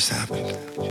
just happened.